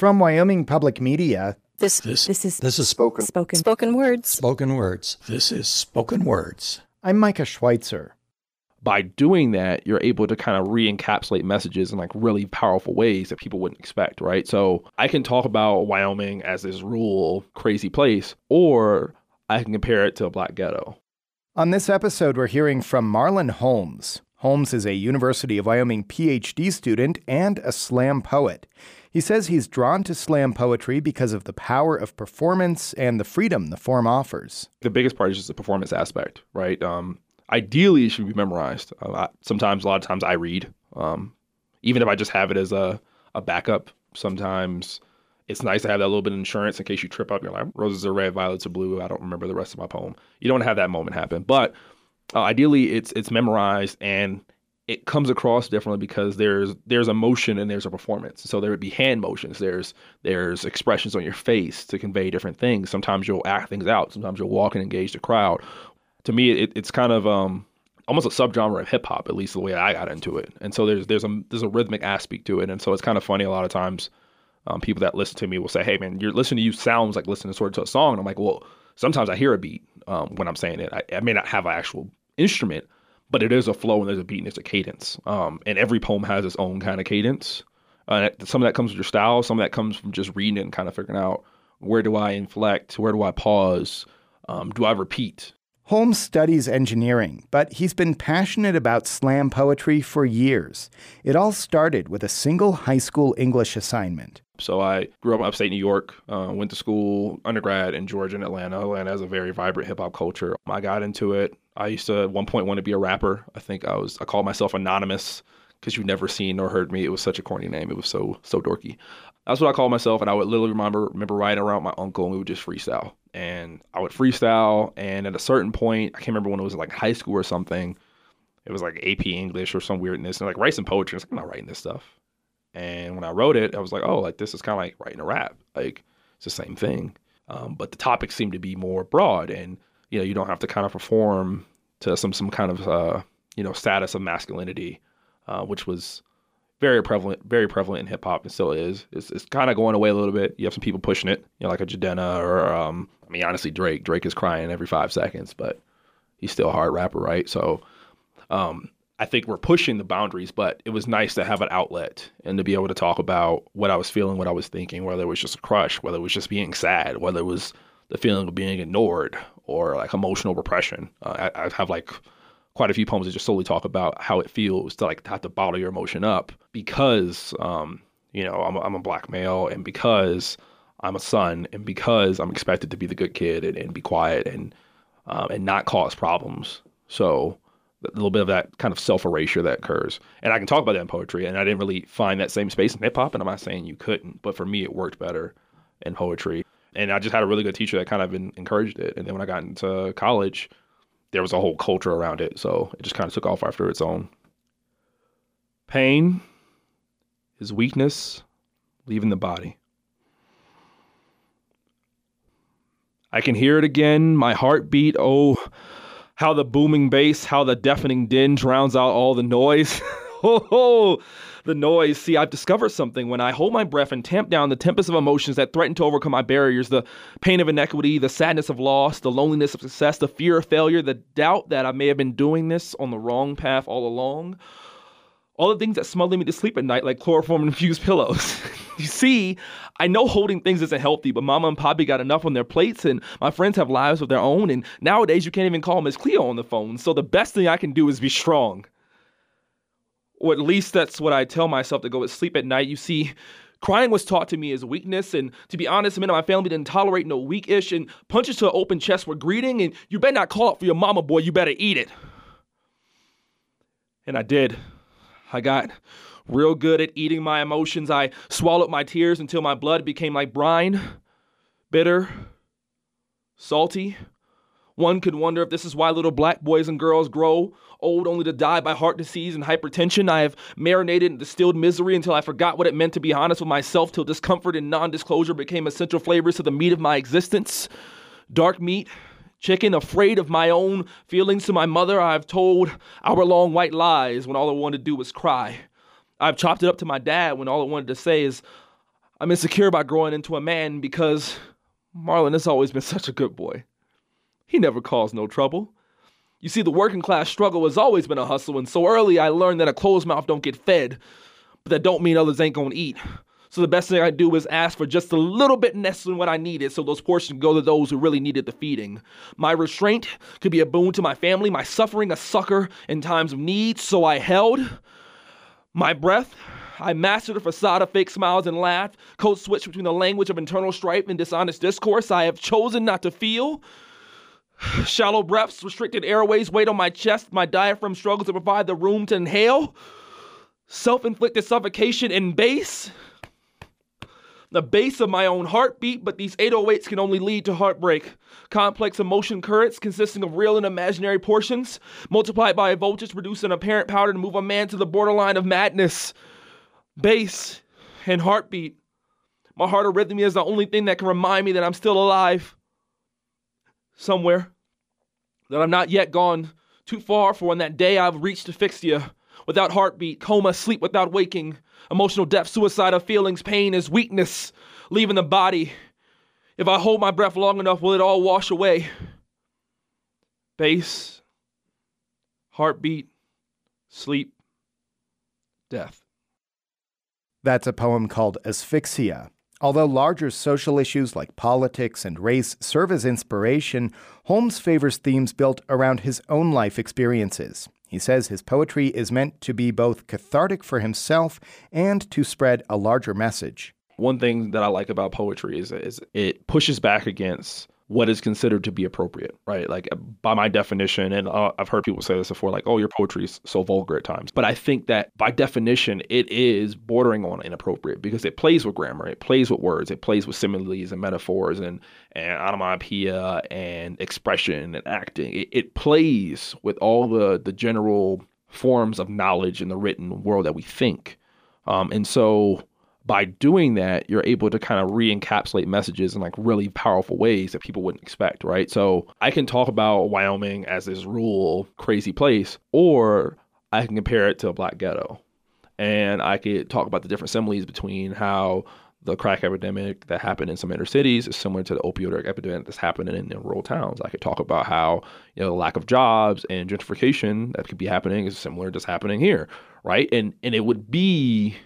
From Wyoming Public Media, This This, this is this is Spoken. spoken spoken words. spoken words. This is spoken words. I'm Micah Schweitzer. by doing that, you're able to kind of re-encapsulate messages in like really powerful ways that people wouldn't expect, right? So I can talk about Wyoming as this rural, crazy place, or I can compare it to a black ghetto. On this episode, we're hearing from Marlon Holmes. Holmes is a University of Wyoming PhD student and a slam poet. He says he's drawn to slam poetry because of the power of performance and the freedom the form offers. The biggest part is just the performance aspect, right? Um, ideally, it should be memorized. Uh, I, sometimes, a lot of times, I read, um, even if I just have it as a, a backup. Sometimes it's nice to have that little bit of insurance in case you trip up. You're like, roses are red, violets are blue. I don't remember the rest of my poem. You don't want to have that moment happen. But uh, ideally, it's it's memorized and it comes across differently because there's there's emotion and there's a performance. So there would be hand motions. There's there's expressions on your face to convey different things. Sometimes you'll act things out. Sometimes you'll walk and engage the crowd. To me, it, it's kind of um, almost a subgenre of hip hop, at least the way I got into it. And so there's there's a there's a rhythmic aspect to it. And so it's kind of funny a lot of times. Um, people that listen to me will say, "Hey, man, you're listening to you sounds like listening sort of to a song." And I'm like, "Well, sometimes I hear a beat um, when I'm saying it. I, I may not have an actual instrument, but it is a flow and there's a beat and there's a cadence. Um, and every poem has its own kind of cadence. Uh, some of that comes with your style. Some of that comes from just reading it and kind of figuring out where do I inflect, where do I pause, um, do I repeat, Holmes studies engineering, but he's been passionate about slam poetry for years. It all started with a single high school English assignment. So I grew up in upstate New York, uh, went to school, undergrad in Georgia and Atlanta. Atlanta has a very vibrant hip hop culture. I got into it. I used to at one point want to be a rapper. I think I was I called myself anonymous because you've never seen or heard me. It was such a corny name. It was so so dorky. That's what I called myself, and I would literally remember remember riding around my uncle, and we would just freestyle. And I would freestyle, and at a certain point, I can't remember when it was like high school or something. It was like AP English or some weirdness, and like write some poetry. I was like, I'm not writing this stuff. And when I wrote it, I was like, oh, like this is kind of like writing a rap. Like it's the same thing. Um, but the topics seem to be more broad, and you know, you don't have to kind of perform to some some kind of uh, you know status of masculinity, uh, which was very prevalent, very prevalent in hip hop and still is. It's, it's kind of going away a little bit. You have some people pushing it, you know, like a Jadena or um, I mean, honestly, Drake. Drake is crying every five seconds, but he's still a hard rapper, right? So, um, I think we're pushing the boundaries, but it was nice to have an outlet and to be able to talk about what I was feeling, what I was thinking, whether it was just a crush, whether it was just being sad, whether it was the feeling of being ignored or like emotional repression. Uh, I, I have like quite a few poems that just solely talk about how it feels to like have to bottle your emotion up because um, you know I'm a, I'm a black male and because I'm a son and because I'm expected to be the good kid and, and be quiet and um, and not cause problems. So a little bit of that kind of self erasure that occurs, and I can talk about that in poetry. And I didn't really find that same space in hip hop, and I'm not saying you couldn't, but for me it worked better in poetry. And I just had a really good teacher that kind of en- encouraged it. And then when I got into college, there was a whole culture around it. So it just kind of took off after its own. Pain is weakness leaving the body. I can hear it again, my heartbeat. Oh, how the booming bass, how the deafening din drowns out all the noise. oh, the noise. See, I've discovered something when I hold my breath and tamp down the tempest of emotions that threaten to overcome my barriers the pain of inequity, the sadness of loss, the loneliness of success, the fear of failure, the doubt that I may have been doing this on the wrong path all along. All the things that smother me to sleep at night, like chloroform infused pillows. you see, I know holding things isn't healthy, but mama and poppy got enough on their plates, and my friends have lives of their own, and nowadays you can't even call Miss Cleo on the phone. So the best thing I can do is be strong or at least that's what I tell myself to go to sleep at night. You see, crying was taught to me as weakness, and to be honest, a minute my family didn't tolerate no weak-ish, and punches to an open chest were greeting, and you better not call out for your mama, boy, you better eat it. And I did. I got real good at eating my emotions. I swallowed my tears until my blood became like brine, bitter, salty. One could wonder if this is why little black boys and girls grow old only to die by heart disease and hypertension. I have marinated in distilled misery until I forgot what it meant to be honest with myself, till discomfort and non disclosure became essential flavors to the meat of my existence. Dark meat, chicken, afraid of my own feelings to my mother, I've told hour long white lies when all I wanted to do was cry. I've chopped it up to my dad when all I wanted to say is, I'm insecure about growing into a man because Marlon has always been such a good boy. He never caused no trouble. You see, the working class struggle has always been a hustle, and so early I learned that a closed mouth don't get fed, but that don't mean others ain't gonna eat. So the best thing I do is ask for just a little bit less than what I needed so those portions go to those who really needed the feeding. My restraint could be a boon to my family, my suffering a sucker in times of need, so I held. My breath, I mastered a facade of fake smiles and laughed, code switch between the language of internal strife and dishonest discourse I have chosen not to feel. Shallow breaths, restricted airways weight on my chest, my diaphragm struggles to provide the room to inhale. Self inflicted suffocation in bass the base of my own heartbeat, but these 808s can only lead to heartbreak. Complex emotion currents consisting of real and imaginary portions, multiplied by a voltage, produce an apparent power to move a man to the borderline of madness. Bass and heartbeat. My heart arrhythmia is the only thing that can remind me that I'm still alive. Somewhere. That I'm not yet gone too far for when that day I've reached asphyxia without heartbeat, coma, sleep without waking, emotional depth, suicidal feelings, pain is weakness, leaving the body. If I hold my breath long enough, will it all wash away? Bass, heartbeat, sleep, death. That's a poem called Asphyxia. Although larger social issues like politics and race serve as inspiration, Holmes favors themes built around his own life experiences. He says his poetry is meant to be both cathartic for himself and to spread a larger message. One thing that I like about poetry is, is it pushes back against what is considered to be appropriate, right? Like by my definition, and uh, I've heard people say this before, like, "Oh, your poetry is so vulgar at times." But I think that by definition, it is bordering on inappropriate because it plays with grammar, it plays with words, it plays with similes and metaphors and and onomatopoeia and expression and acting. It, it plays with all the the general forms of knowledge in the written world that we think, um, and so by doing that, you're able to kind of re-encapsulate messages in like really powerful ways that people wouldn't expect, right? So I can talk about Wyoming as this rural, crazy place, or I can compare it to a black ghetto. And I could talk about the different similes between how the crack epidemic that happened in some inner cities is similar to the opioid epidemic that's happening in, in rural towns. I could talk about how you know the lack of jobs and gentrification that could be happening is similar to what's happening here, right? And and it would be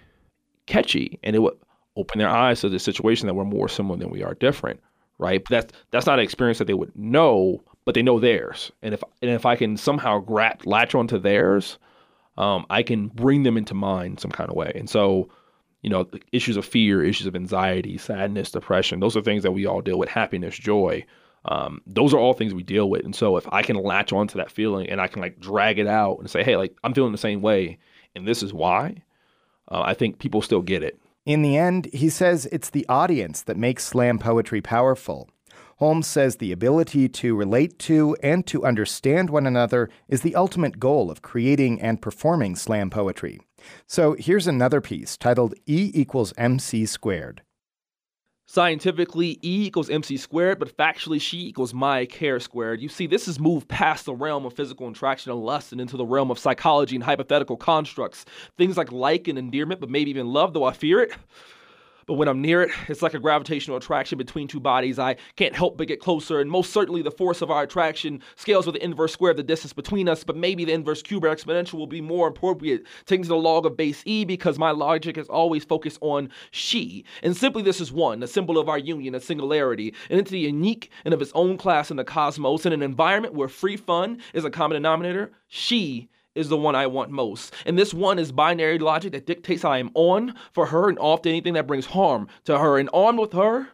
catchy and it would open their eyes to the situation that we're more similar than we are different, right? But that's that's not an experience that they would know, but they know theirs. And if and if I can somehow grab latch onto theirs, um, I can bring them into mine some kind of way. And so, you know, issues of fear, issues of anxiety, sadness, depression, those are things that we all deal with. Happiness, joy. Um, those are all things we deal with. And so if I can latch onto that feeling and I can like drag it out and say, hey, like I'm feeling the same way, and this is why, uh, I think people still get it. In the end, he says it's the audience that makes slam poetry powerful. Holmes says the ability to relate to and to understand one another is the ultimate goal of creating and performing slam poetry. So here's another piece titled E equals MC squared. Scientifically, E equals MC squared, but factually, she equals my care squared. You see, this has moved past the realm of physical attraction and lust and into the realm of psychology and hypothetical constructs. Things like like and endearment, but maybe even love, though I fear it. But when I'm near it, it's like a gravitational attraction between two bodies. I can't help but get closer, and most certainly the force of our attraction scales with the inverse square of the distance between us, but maybe the inverse cube or exponential will be more appropriate, taking the log of base E because my logic is always focused on she. And simply this is one, a symbol of our union, a singularity, an entity unique and of its own class in the cosmos, in an environment where free fun is a common denominator. She is the one I want most. And this one is binary logic that dictates I am on for her and off to anything that brings harm to her. And on with her,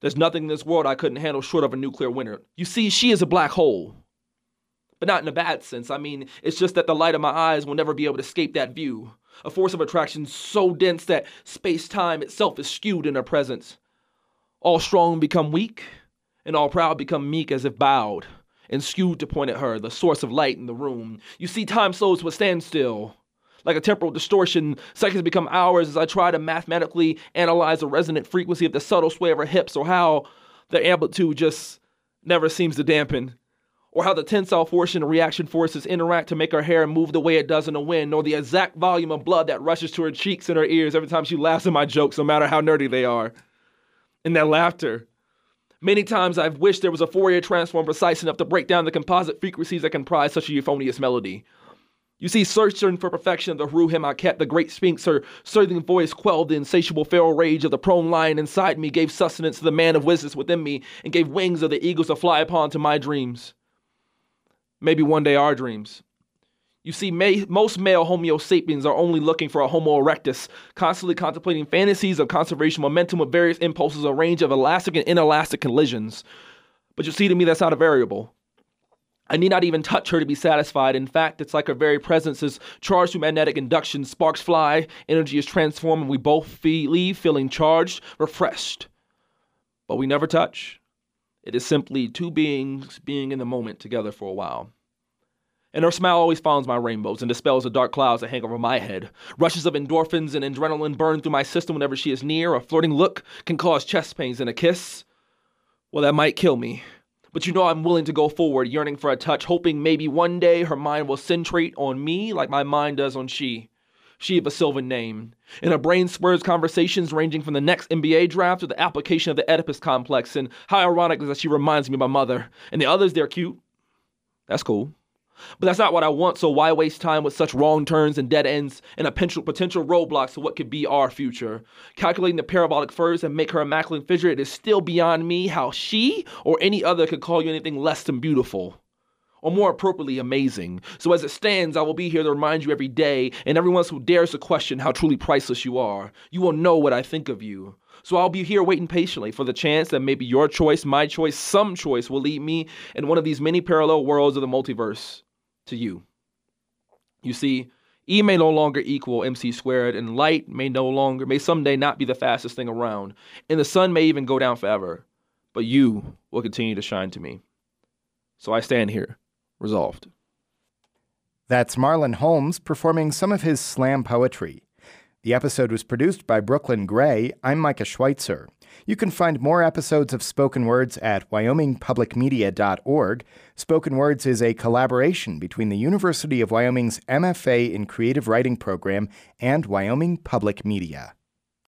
there's nothing in this world I couldn't handle short of a nuclear winter. You see, she is a black hole. But not in a bad sense. I mean, it's just that the light of my eyes will never be able to escape that view. A force of attraction so dense that space time itself is skewed in her presence. All strong become weak, and all proud become meek as if bowed and skewed to point at her, the source of light in the room. You see, time slows to a standstill. Like a temporal distortion, seconds become hours as I try to mathematically analyze the resonant frequency of the subtle sway of her hips or how the amplitude just never seems to dampen. or how the tensile force and reaction forces interact to make her hair move the way it does in the wind, or the exact volume of blood that rushes to her cheeks and her ears every time she laughs at my jokes, no matter how nerdy they are. And that laughter. Many times I've wished there was a Fourier transform precise enough to break down the composite frequencies that comprise such a euphonious melody. You see, searching for perfection of the I kept, the great sphinx, her soothing voice quelled the insatiable feral rage of the prone lion inside me, gave sustenance to the man of wisdom within me, and gave wings of the eagles to fly upon to my dreams maybe one day our dreams. You see, may, most male Homo sapiens are only looking for a Homo erectus, constantly contemplating fantasies of conservation momentum with various impulses, a range of elastic and inelastic collisions. But you see, to me, that's not a variable. I need not even touch her to be satisfied. In fact, it's like her very presence is charged through magnetic induction. Sparks fly, energy is transformed, and we both leave feeling charged, refreshed. But we never touch. It is simply two beings being in the moment together for a while. And her smile always follows my rainbows and dispels the dark clouds that hang over my head. Rushes of endorphins and adrenaline burn through my system whenever she is near. A flirting look can cause chest pains, and a kiss, well, that might kill me. But you know I'm willing to go forward, yearning for a touch, hoping maybe one day her mind will centrate on me like my mind does on she she of a Sylvan name. In her brain spurs conversations ranging from the next NBA draft to the application of the Oedipus complex, and how ironic is that she reminds me of my mother. And the others, they're cute. That's cool. But that's not what I want, so why waste time with such wrong turns and dead ends and a potential, potential roadblocks to what could be our future? Calculating the parabolic furs and make her a immaculate figure, it is still beyond me how she or any other could call you anything less than beautiful or more appropriately, amazing. So as it stands, I will be here to remind you every day, and everyone who dares to question how truly priceless you are, you will know what I think of you. So I'll be here waiting patiently for the chance that maybe your choice, my choice, some choice will lead me in one of these many parallel worlds of the multiverse to you. You see, E may no longer equal MC squared, and light may no longer, may someday not be the fastest thing around, and the sun may even go down forever. But you will continue to shine to me. So I stand here resolved. That's Marlon Holmes performing some of his slam poetry. The episode was produced by Brooklyn Gray. I'm Micah Schweitzer. You can find more episodes of Spoken Words at wyomingpublicmedia.org. Spoken Words is a collaboration between the University of Wyoming's MFA in Creative Writing program and Wyoming Public Media.